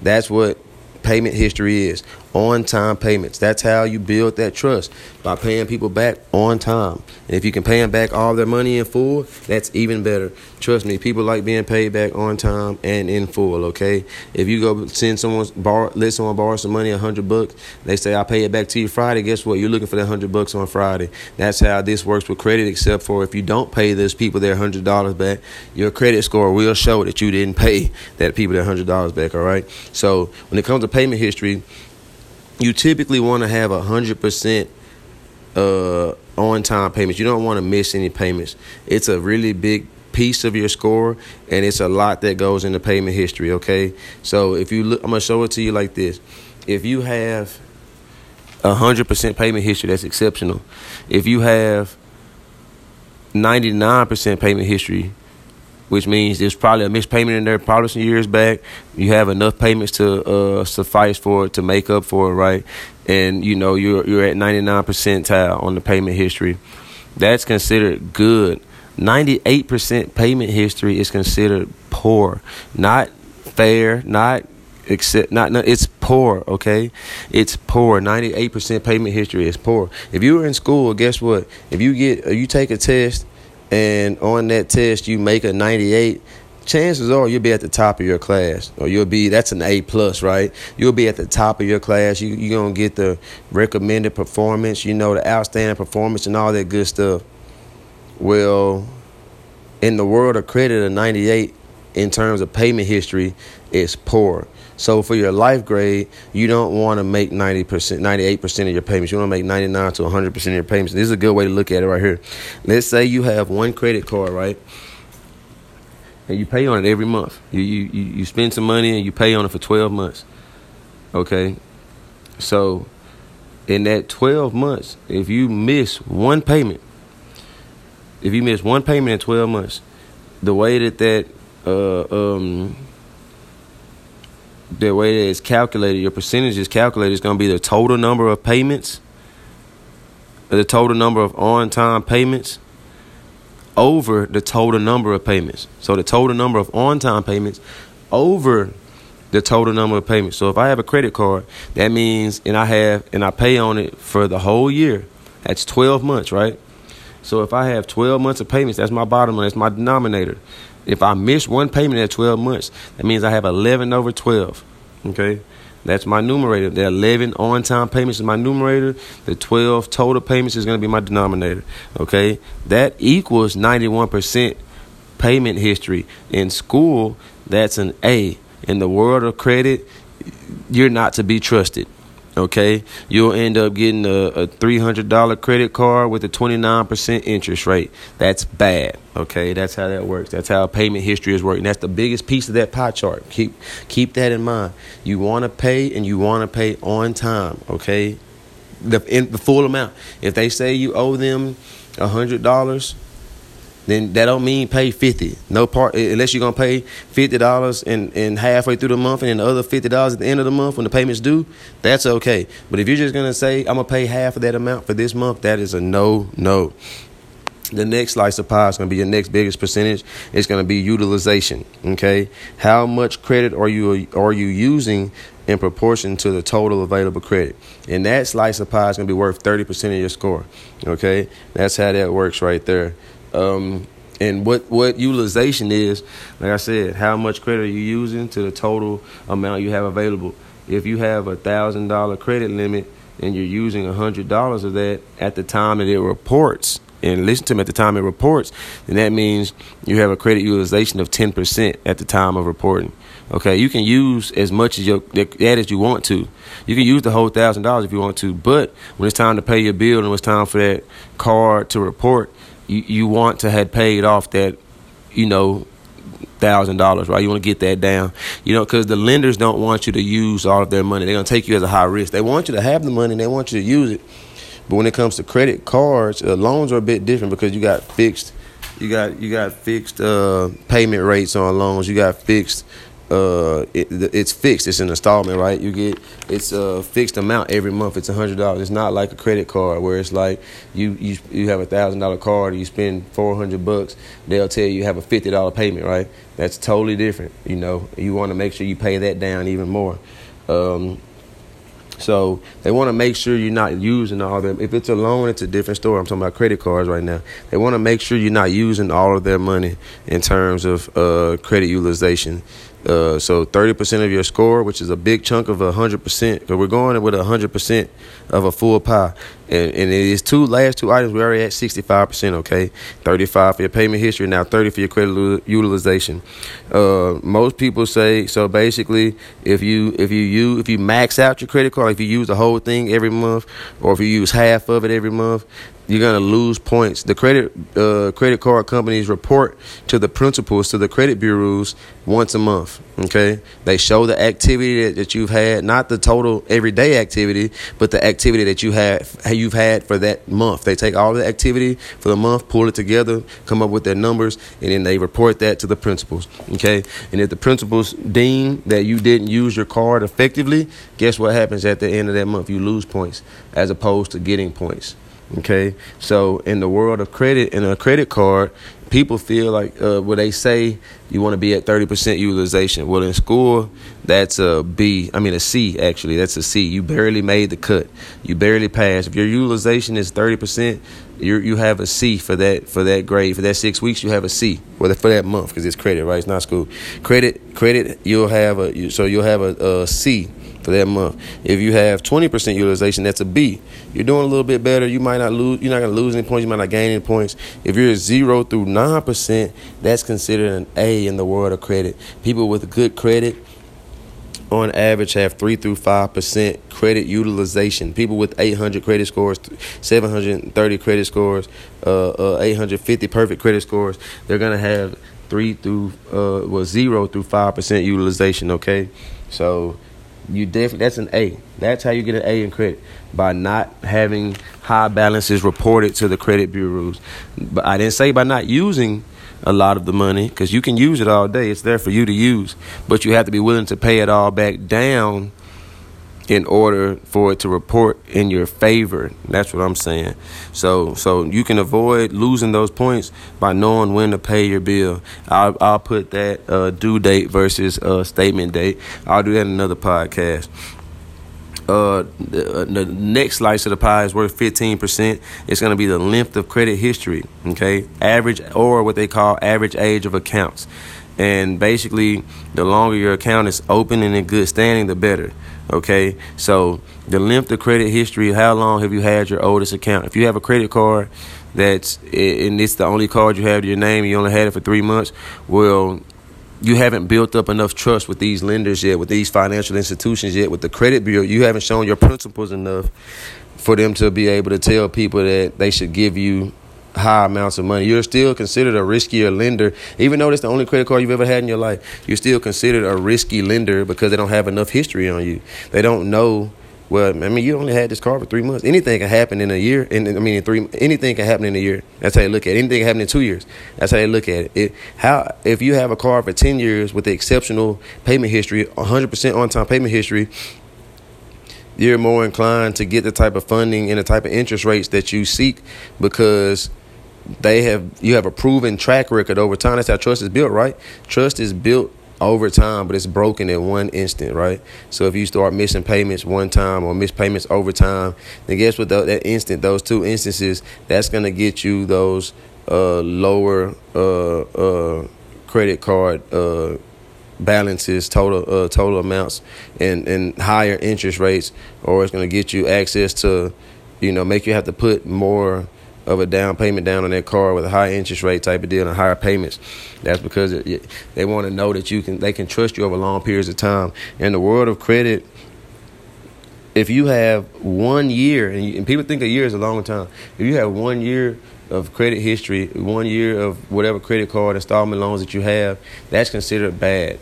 S1: That's what payment history is on time payments. That's how you build that trust by paying people back on time. And if you can pay them back all their money in full, that's even better. Trust me, people like being paid back on time and in full. Okay, if you go send someone borrow, let someone borrow some money, a hundred bucks, they say I'll pay it back to you Friday. Guess what? You're looking for that hundred bucks on Friday. That's how this works with credit. Except for if you don't pay those people their hundred dollars back, your credit score will show that you didn't pay that people their hundred dollars back. All right. So when it comes to payment history you typically want to have a hundred percent uh, on time payments. You don't want to miss any payments. It's a really big piece of your score, and it's a lot that goes into payment history. Okay, so if you look, I'm gonna show it to you like this. If you have a hundred percent payment history, that's exceptional. If you have ninety nine percent payment history, which means there's probably a missed payment in there probably some years back. You have enough payments to uh, suffice for it to make up for it, right? And you know you're you're at 99 percentile on the payment history. That's considered good. 98% payment history is considered poor, not fair, not except not, not it's poor okay it's poor 98% payment history is poor if you were in school guess what if you get you take a test and on that test you make a 98 chances are you'll be at the top of your class or you'll be that's an a plus right? You'll be at the top of your class. You, you're going to get the recommended performance you know the outstanding performance and all that good stuff. Well in the world of credit a 98 in terms of payment history is poor so for your life grade, you don't want to make 90%, 98% of your payments. You want to make 99 to 100% of your payments. This is a good way to look at it right here. Let's say you have one credit card, right? And you pay on it every month. You, you, you spend some money and you pay on it for 12 months. Okay? So in that 12 months, if you miss one payment, if you miss one payment in 12 months, the way that that uh, um, the way that it's calculated, your percentage is calculated is going to be the total number of payments, the total number of on-time payments over the total number of payments. So the total number of on-time payments over the total number of payments. So if I have a credit card, that means and I have and I pay on it for the whole year. That's 12 months, right? So if I have 12 months of payments, that's my bottom line, that's my denominator. If I miss one payment at 12 months, that means I have 11 over 12. Okay? That's my numerator. The 11 on time payments is my numerator. The 12 total payments is going to be my denominator. Okay? That equals 91% payment history. In school, that's an A. In the world of credit, you're not to be trusted. Okay, you'll end up getting a, a $300 credit card with a 29% interest rate. That's bad. Okay, that's how that works. That's how payment history is working. That's the biggest piece of that pie chart. Keep keep that in mind. You want to pay and you want to pay on time. Okay, the in, the full amount. If they say you owe them hundred dollars then that don't mean pay fifty. No part unless you're gonna pay fifty dollars and and halfway through the month and then the other fifty dollars at the end of the month when the payment's due, that's okay. But if you're just gonna say I'm gonna pay half of that amount for this month, that is a no no. The next slice of pie is going to be your next biggest percentage. It's going to be utilization. Okay, how much credit are you are you using in proportion to the total available credit? And that slice of pie is going to be worth thirty percent of your score. Okay, that's how that works right there. Um, and what, what utilization is, like I said, how much credit are you using to the total amount you have available. If you have a thousand dollar credit limit and you're using a hundred dollars of that at the time that it reports, and listen to me at the time it reports, then that means you have a credit utilization of ten percent at the time of reporting. Okay, you can use as much as your that as you want to. You can use the whole thousand dollars if you want to, but when it's time to pay your bill and when it's time for that card to report, you, you want to have paid off that, you know, thousand dollars, right? You want to get that down, you know, because the lenders don't want you to use all of their money. They're gonna take you as a high risk. They want you to have the money. And they want you to use it. But when it comes to credit cards, uh, loans are a bit different because you got fixed, you got you got fixed uh, payment rates on loans. You got fixed uh, it, it's fixed. It's an installment, right? You get it's a fixed amount every month. It's hundred dollars. It's not like a credit card where it's like you you you have a thousand dollar card, you spend four hundred bucks. They'll tell you you have a fifty dollar payment, right? That's totally different. You know, you want to make sure you pay that down even more. Um, so they want to make sure you're not using all them. If it's a loan, it's a different story. I'm talking about credit cards right now. They want to make sure you're not using all of their money in terms of uh, credit utilization. Uh, so 30% of your score, which is a big chunk of 100%, because we're going with 100% of a full pie. And, and it is two last two items, we're already at 65%, okay? 35 for your payment history, now 30 for your credit utilization. Uh, most people say, so basically, if you, if you use, if you max out your credit card, if you use the whole thing every month, or if you use half of it every month, you're gonna lose points. The credit uh, credit card companies report to the principals to the credit bureaus once a month. Okay, they show the activity that, that you've had, not the total everyday activity, but the activity that you have you've had for that month. They take all the activity for the month, pull it together, come up with their numbers, and then they report that to the principals. Okay, and if the principals deem that you didn't use your card effectively, guess what happens at the end of that month? You lose points as opposed to getting points. Okay, so in the world of credit in a credit card, people feel like uh, when they say you want to be at 30% utilization. Well, in school, that's a B. I mean, a C, actually. That's a C. You barely made the cut. You barely passed. If your utilization is 30%, you you have a C for that for that grade. For that six weeks, you have a C. Well, for that month, because it's credit, right? It's not school. Credit, credit, you'll have a, so you'll have a, a C for that month. If you have 20% utilization, that's a B. You're doing a little bit better. You might not lose. You're not going to lose any points. You might not gain any points. If you're zero through nine percent, that's considered an A in the world of credit. People with good credit, on average, have three through five percent credit utilization. People with 800 credit scores, 730 credit scores, uh, uh, 850 perfect credit scores, they're going to have three through uh, well zero through five percent utilization. Okay, so you definitely that's an A. That's how you get an A in credit by not having high balances reported to the credit bureaus. But I didn't say by not using a lot of the money because you can use it all day. It's there for you to use, but you have to be willing to pay it all back down in order for it to report in your favor. That's what I'm saying. So so you can avoid losing those points by knowing when to pay your bill. I'll, I'll put that uh, due date versus uh, statement date. I'll do that in another podcast. Uh, the, uh, the, next slice of the pie is worth 15%. It's going to be the length of credit history, okay? Average, or what they call average age of accounts. And basically, the longer your account is open and in good standing, the better. Okay, so the length of credit history, how long have you had your oldest account? If you have a credit card that's and it's the only card you have to your name, you only had it for three months, well, you haven't built up enough trust with these lenders yet, with these financial institutions yet, with the credit bureau. You haven't shown your principles enough for them to be able to tell people that they should give you high amounts of money. You're still considered a riskier lender, even though it's the only credit card you've ever had in your life. You're still considered a risky lender because they don't have enough history on you. They don't know. Well, I mean, you only had this car for three months. Anything can happen in a year. And I mean, in three, anything can happen in a year. That's how they look at it. Anything can happen in two years. That's how they look at it. it how if you have a car for ten years with the exceptional payment history, 100% on time payment history, you're more inclined to get the type of funding and the type of interest rates that you seek because they have you have a proven track record over time. That's how trust is built, right? Trust is built over time, but it's broken in one instant, right? So if you start missing payments one time or miss payments over time, then guess what? That instant, those two instances, that's gonna get you those uh, lower uh, uh, credit card uh, balances, total uh, total amounts, and and higher interest rates, or it's gonna get you access to, you know, make you have to put more of a down payment down on their car with a high interest rate type of deal and higher payments. That's because it, they want to know that you can they can trust you over long periods of time. In the world of credit, if you have one year and, you, and people think a year is a long time, if you have one year of credit history, one year of whatever credit card installment loans that you have, that's considered bad.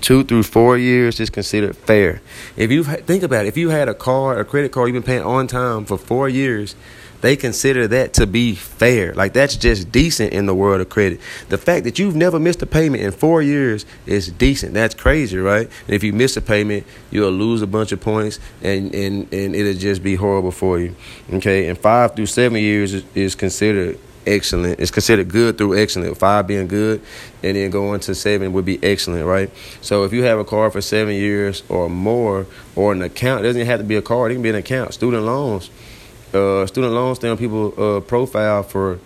S1: Two through four years is considered fair. If you think about it, if you had a card, a credit card, you've been paying on time for four years, they consider that to be fair. Like that's just decent in the world of credit. The fact that you've never missed a payment in four years is decent. That's crazy, right? And if you miss a payment, you'll lose a bunch of points and, and, and it'll just be horrible for you. Okay. And five through seven years is, is considered excellent. It's considered good through excellent. Five being good, and then going to seven would be excellent, right? So if you have a car for seven years or more, or an account, it doesn't have to be a car. It can be an account. Student loans uh, student loans stay on people uh, profile for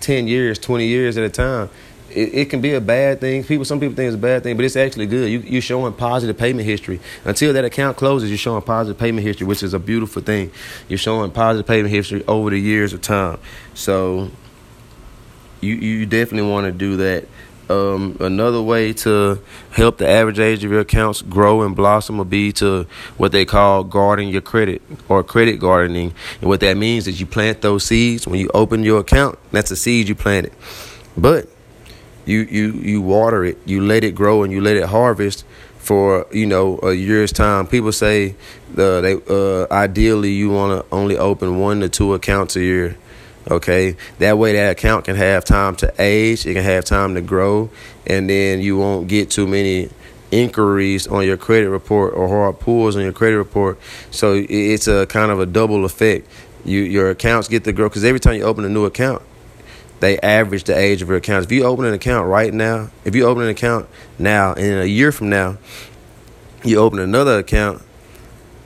S1: 10 years, 20 years at a time. It, it, can be a bad thing. People, some people think it's a bad thing, but it's actually good. You, you're showing positive payment history. Until that account closes, you're showing positive payment history, which is a beautiful thing. You're showing positive payment history over the years of time. So you you definitely want to do that. Um, another way to help the average age of your accounts grow and blossom will be to what they call guarding your credit or credit gardening. And what that means is you plant those seeds when you open your account. That's a seed you planted, but you you you water it, you let it grow, and you let it harvest for you know a year's time. People say uh, they uh, ideally you want to only open one to two accounts a year. Okay, that way that account can have time to age, it can have time to grow, and then you won't get too many inquiries on your credit report or hard pulls on your credit report. So it's a kind of a double effect. You your accounts get to grow because every time you open a new account, they average the age of your accounts. If you open an account right now, if you open an account now, and in a year from now, you open another account,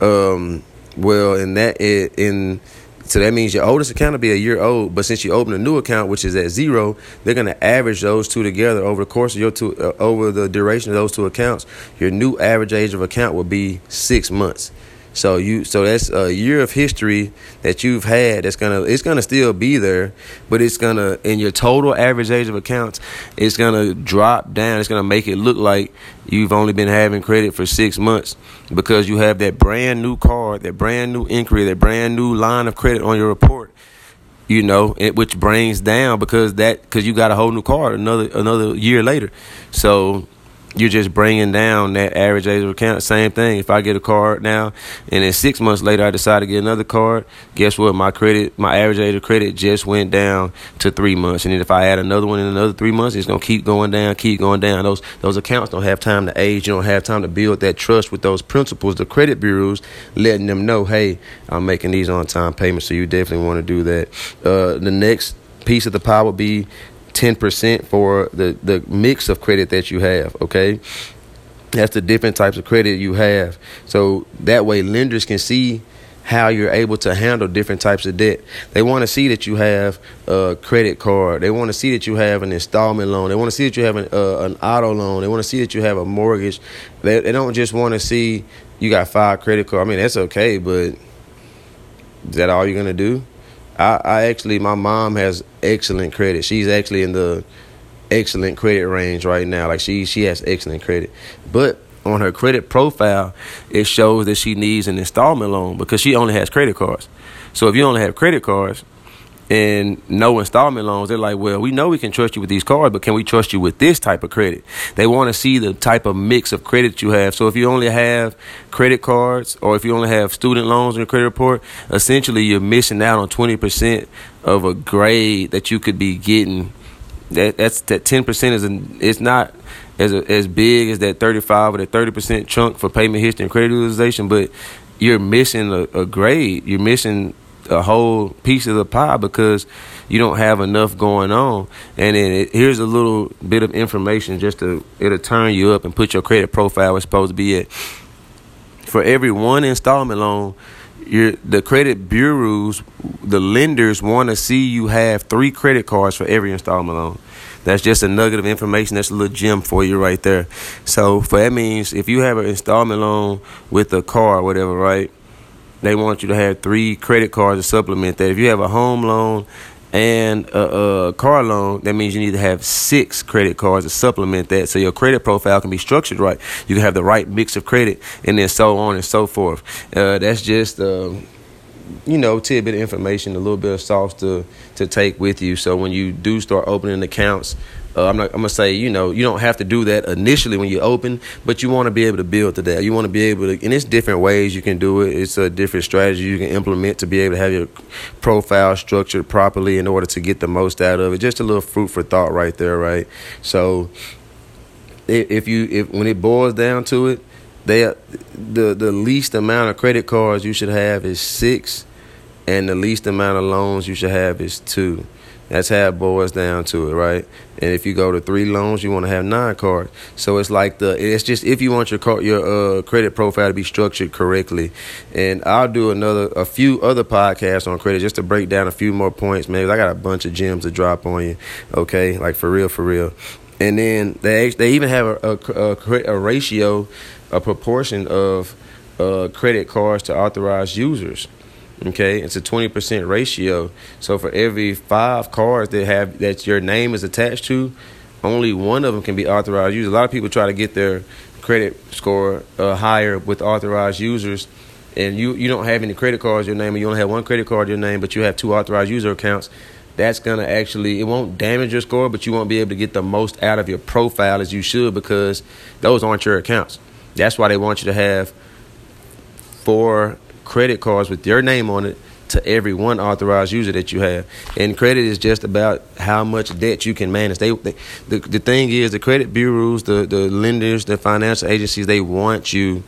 S1: um, well, in that in so that means your oldest account will be a year old, but since you open a new account, which is at zero, they're going to average those two together over the course of your two, uh, over the duration of those two accounts. Your new average age of account will be six months. So you so that's a year of history that you've had that's gonna it's gonna still be there, but it's gonna in your total average age of accounts, it's gonna drop down. It's gonna make it look like you've only been having credit for six months because you have that brand new card, that brand new inquiry, that brand new line of credit on your report. You know, it, which brings down because that because you got a whole new card another another year later. So you're just bringing down that average age of account. Same thing. If I get a card now, and then six months later I decide to get another card, guess what? My credit, my average age of credit just went down to three months. And then if I add another one in another three months, it's gonna keep going down, keep going down. Those those accounts don't have time to age. You don't have time to build that trust with those principals. The credit bureaus letting them know, hey, I'm making these on time payments, so you definitely want to do that. Uh, the next piece of the pie would be 10% for the, the mix of credit that you have, okay? That's the different types of credit you have. So that way lenders can see how you're able to handle different types of debt. They want to see that you have a credit card. They want to see that you have an installment loan. They want to see that you have an, uh, an auto loan. They want to see that you have a mortgage. They, they don't just want to see you got five credit cards. I mean, that's okay, but is that all you're going to do? I, I actually, my mom has excellent credit. She's actually in the excellent credit range right now. Like she, she has excellent credit, but on her credit profile, it shows that she needs an installment loan because she only has credit cards. So if you only have credit cards, and no installment loans, they're like, well, we know we can trust you with these cards, but can we trust you with this type of credit? They want to see the type of mix of credit you have. So if you only have credit cards or if you only have student loans in your credit report, essentially you're missing out on 20% of a grade that you could be getting. That that's that 10% is an, it's not as a, as big as that 35 or that 30% chunk for payment history and credit utilization, but you're missing a, a grade. You're missing a whole piece of the pie because you don't have enough going on. And then it, here's a little bit of information just to it'll turn you up and put your credit profile where it's supposed to be at. For every one installment loan, the credit bureaus, the lenders want to see you have three credit cards for every installment loan. That's just a nugget of information. That's a little gem for you right there. So for that means if you have an installment loan with a car or whatever, right? they want you to have three credit cards to supplement that. If you have a home loan and a, a, car loan, that means you need to have six credit cards to supplement that so your credit profile can be structured right. You can have the right mix of credit and then so on and so forth. Uh, that's just. Um, you know, tidbit of information, a little bit of sauce to to take with you. So when you do start opening accounts, uh, I'm not. I'm gonna say, you know, you don't have to do that initially when you open, but you want to be able to build to that. You want to be able to, and it's different ways you can do it. It's a different strategy you can implement to be able to have your profile structured properly in order to get the most out of it. Just a little fruit for thought right there, right? So if you if when it boils down to it, they the the least amount of credit cards you should have is six, and the least amount of loans you should have is two. That's how it boils down to it, right? And if you go to three loans, you want to have nine cards. So it's like the it's just if you want your your uh, credit profile to be structured correctly. And I'll do another a few other podcasts on credit just to break down a few more points, man. I got a bunch of gems to drop on you, okay? Like for real, for real. And then they they even have a a, a, a ratio, a proportion of uh, credit cards to authorized users. Okay, it's a twenty percent ratio. So for every five cards that have that your name is attached to, only one of them can be authorized users. A lot of people try to get their credit score uh, higher with authorized users, and you you don't have any credit cards your name, and you only have one credit card your name, but you have two authorized user accounts. That's gonna actually it won't damage your score, but you won't be able to get the most out of your profile as you should because those aren't your accounts. That's why they want you to have four credit cards with your name on it to every one authorized user that you have. And credit is just about how much debt you can manage. They, they the the thing is the credit bureaus, the the lenders, the financial agencies, they want you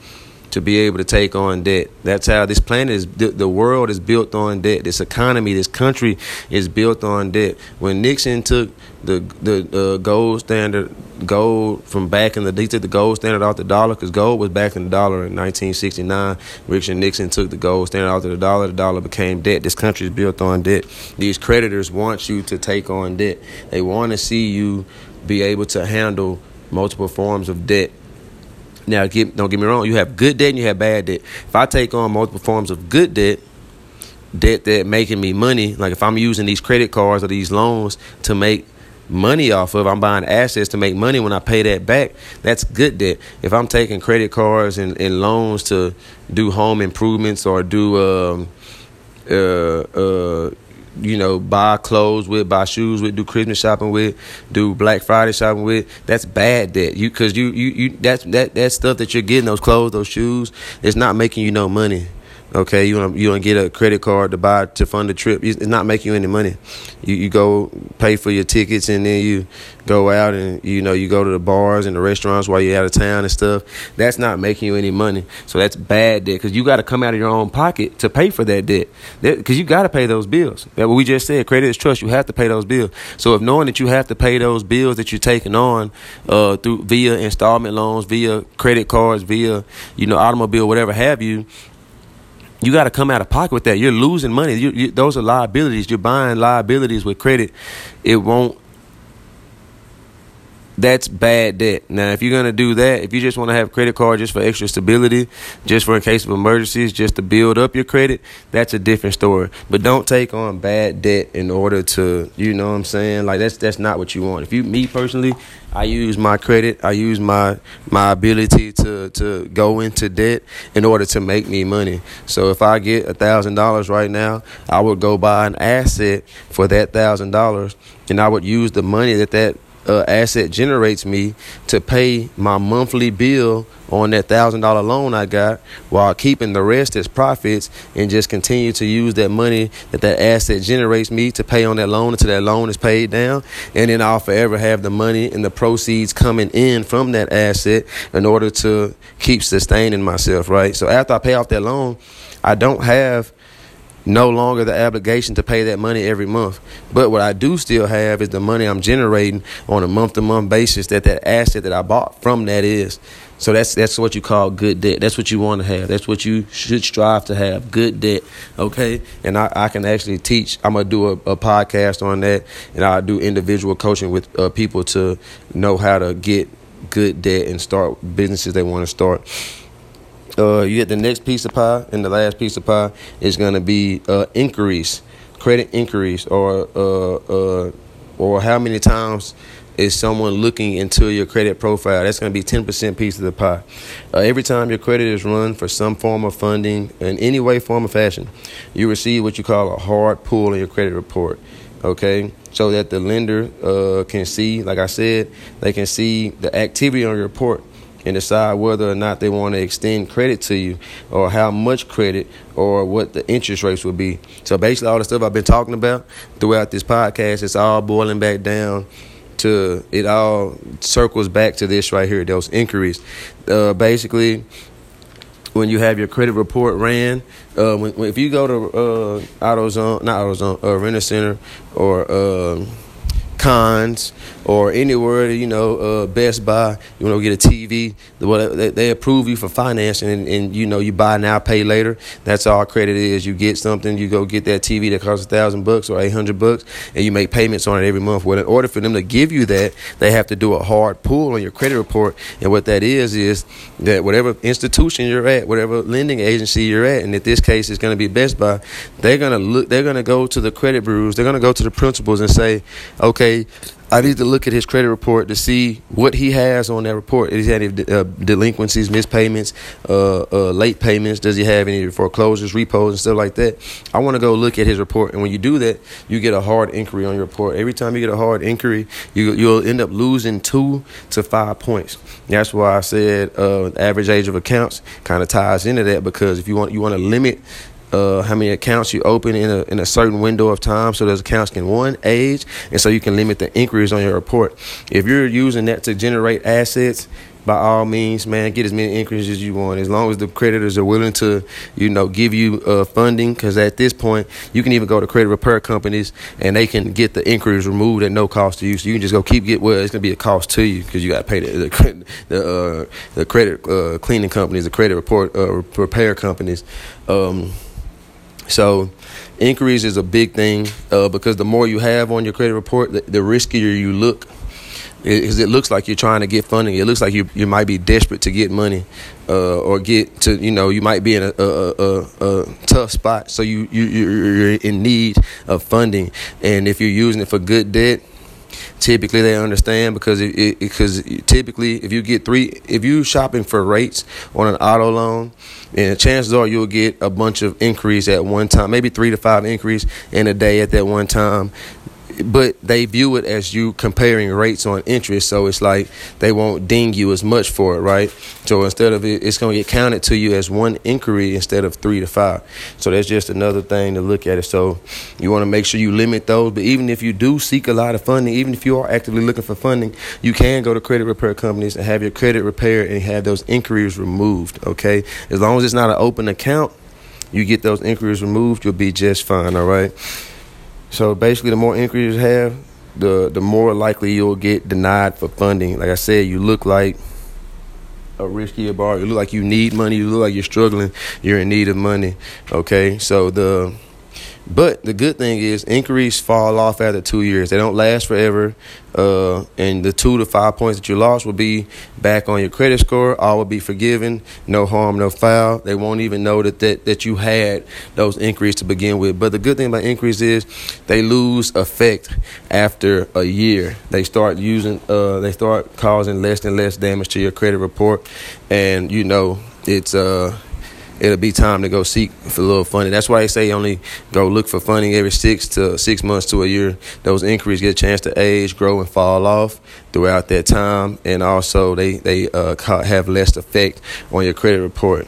S1: to be able to take on debt. That's how this planet is. The world is built on debt. This economy, this country is built on debt. When Nixon took the the uh, gold standard gold from back in the they took the gold standard off the dollar because gold was back in the dollar in 1969. Richard Nixon took the gold standard off the dollar. The dollar became debt. This country is built on debt. These creditors want you to take on debt. They want to see you be able to handle multiple forms of debt now, get, don't get me wrong, you have good debt and you have bad debt. If I take on multiple forms of good debt, debt that making me money, like if I'm using these credit cards or these loans to make money off of, I'm buying assets to make money when I pay that back, that's good debt. If I'm taking credit cards and, and loans to do home improvements or do um, uh, uh, you know, buy clothes with, buy shoes with, do Christmas shopping with, do Black Friday shopping with. That's bad debt. You because you you you that's that that stuff that you're getting those clothes, those shoes, it's not making you no money. Okay, you want you want to get a credit card to buy to fund the trip. It's not making you any money. You you go pay for your tickets and then you go out and you know you go to the bars and the restaurants while you're out of town and stuff. That's not making you any money. So that's bad debt because you got to come out of your own pocket to pay for that debt. Because you got to pay those bills. That what we just said. Credit is trust. You have to pay those bills. So if knowing that you have to pay those bills that you're taking on uh, through via installment loans, via credit cards, via you know automobile, whatever have you you got to come out of pocket with that. You're losing money. You, you, those are liabilities. You're buying liabilities with credit. It won't that's bad debt. Now, if you're gonna do that, if you just want to have credit card just for extra stability, just for in case of emergencies, just to build up your credit, that's a different story. But don't take on bad debt in order to, you know what I'm saying? Like that's that's not what you want. If you me personally, I use my credit, I use my my ability to to go into debt in order to make me money. So if I get a thousand dollars right now, I would go buy an asset for that thousand dollars, and I would use the money that that uh, asset generates me to pay my monthly bill on that thousand dollar loan I got while keeping the rest as profits and just continue to use that money that that asset generates me to pay on that loan until that loan is paid down. And then I'll forever have the money and the proceeds coming in from that asset in order to keep sustaining myself right? So after I pay off that loan I don't have no longer the obligation to pay that money every month. But what I do still have is the money I'm generating on a month to month basis that that asset that I bought from that is. So that's that's what you call good debt. That's what you want to have. That's what you should strive to have. Good debt. Okay. And I, I can actually teach. I'm gonna do a, a podcast on that, and I do individual coaching with uh, people to know how to get good debt and start businesses they want to start uh, you get the next piece of pie, and the last piece of pie is going to be uh, inquiries, credit inquiries, or uh, uh, or how many times is someone looking into your credit profile. That's going to be 10% piece of the pie. Uh, every time your credit is run for some form of funding in any way, form, or fashion, you receive what you call a hard pull in your credit report. Okay, so that the lender uh, can see, like I said, they can see the activity on your report and decide whether or not they want to extend credit to you or how much credit or what the interest rates will be. So basically all the stuff I've been talking about throughout this podcast, it's all boiling back down to it all circles back to this right here, those inquiries. Uh, basically when you have your credit report ran, uh, when, when, if you go to uh, AutoZone, not AutoZone, uh, Rent a Center or uh, Conn's or anywhere, you know, uh, Best Buy, you want to get a TV, they, approve you for financing and, and, you know, you buy now, pay later. That's all credit is. You get something, you go get that TV that costs a thousand bucks or 800 bucks and you make payments on it every month. Well, in order for them to give you that, they have to do a hard pull on your credit report. And what that is, is that whatever institution you're at, whatever lending agency you're at, and in this case, it's going to be Best Buy, they're going to look, they're going to go to the credit bureaus, they're going to go to the principals and say, okay, I need to look at his credit report to see what he has on that report. Is he had any uh, delinquencies, mispayments, uh, uh, late payments? Does he have any foreclosures, repos, and stuff like that? I want to go look at his report, and when you do that, you get a hard inquiry on your report. Every time you get a hard inquiry, you you'll end up losing two to five points. That's why I said uh, average age of accounts kind of ties into that because if you want you want to limit uh, how many accounts you open in a in a certain window of time, so those accounts can one age, and so you can limit the inquiries on your report. If you're using that to generate assets, by all means, man, get as many inquiries as you want. As long as the creditors are willing to, you know, give you uh, funding, because at this point, you can even go to credit repair companies and they can get the inquiries removed at no cost to you. So you can just go keep get well. It's gonna be a cost to you because you got to pay the the the, uh, the credit uh, cleaning companies, the credit report uh, repair companies. Um, so inquiries is a big thing uh, because the more you have on your credit report, the, the riskier you look. Because it, it, looks like you're trying to get funding. It looks like you you might be desperate to get money, uh, or get to you know you might be in a, a, a, a tough spot. So you you you're in need of funding, and if you're using it for good debt, typically they understand because it, because typically if you get three if you shopping for rates on an auto loan and chances are you'll get a bunch of inquiries at one time maybe three to five inquiries in a day at that one time but they view it as you comparing rates on interest, so it's like they won't ding you as much for it, right? So instead of it, it's going to get counted to you as one inquiry instead of three to five. So that's just another thing to look at it. So you want to make sure you limit those. But even if you do seek a lot of funding, even if you are actively looking for funding, you can go to credit repair companies and have your credit repaired and have those inquiries removed. Okay, as long as it's not an open account, you get those inquiries removed, you'll be just fine. All right. So basically, the more inquiries you have, the the more likely you'll get denied for funding. Like I said, you look like a riskier borrower. You look like you need money. You look like you're struggling. You're in need of money. Okay, so the but the good thing is inquiries fall off after two years. They don't last forever. Uh, and the two to five points that you lost will be back on your credit score. All will be forgiven. No harm, no foul. They won't even know that, that, that you had those inquiries to begin with. But the good thing about inquiries is they lose effect after a year. They start using, uh, they start causing less and less damage to your credit report. And, you know, it's, uh, it'll be time to go seek for a little funding. That's why they say only go look for funding every six to six months to a year. Those inquiries get a chance to age, grow, and fall off throughout that time, and also they they uh, have less effect on your credit report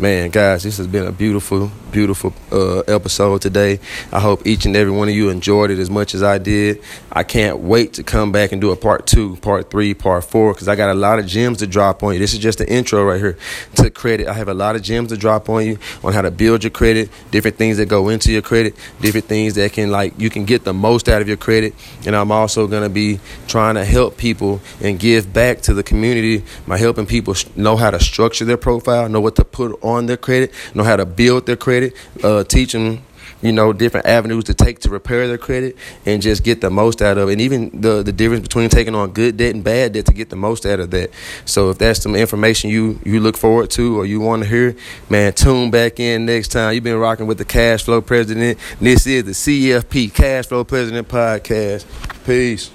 S1: man, guys, this has been a beautiful, beautiful uh, episode today. I hope each and every one of you enjoyed it as much as I did. I can't wait to come back and do a part two, part three, part four, because I got a lot of gems to drop on you. This is just the intro right here to credit. I have a lot of gems to drop on you on how to build your credit, different things that go into your credit, different things that can like you can get the most out of your credit. And I'm also gonna be trying to help people and give back to the community by helping people know how to structure their profile, know what to put on on their credit, know how to build their credit, uh, teach them you know different avenues to take to repair their credit and just get the most out of it. And even the the difference between taking on good debt and bad debt to get the most out of that. So if that's some information you you look forward to or you want to hear man tune back in next time. You've been rocking with the cash flow president. This is the cfp cash flow president podcast. Peace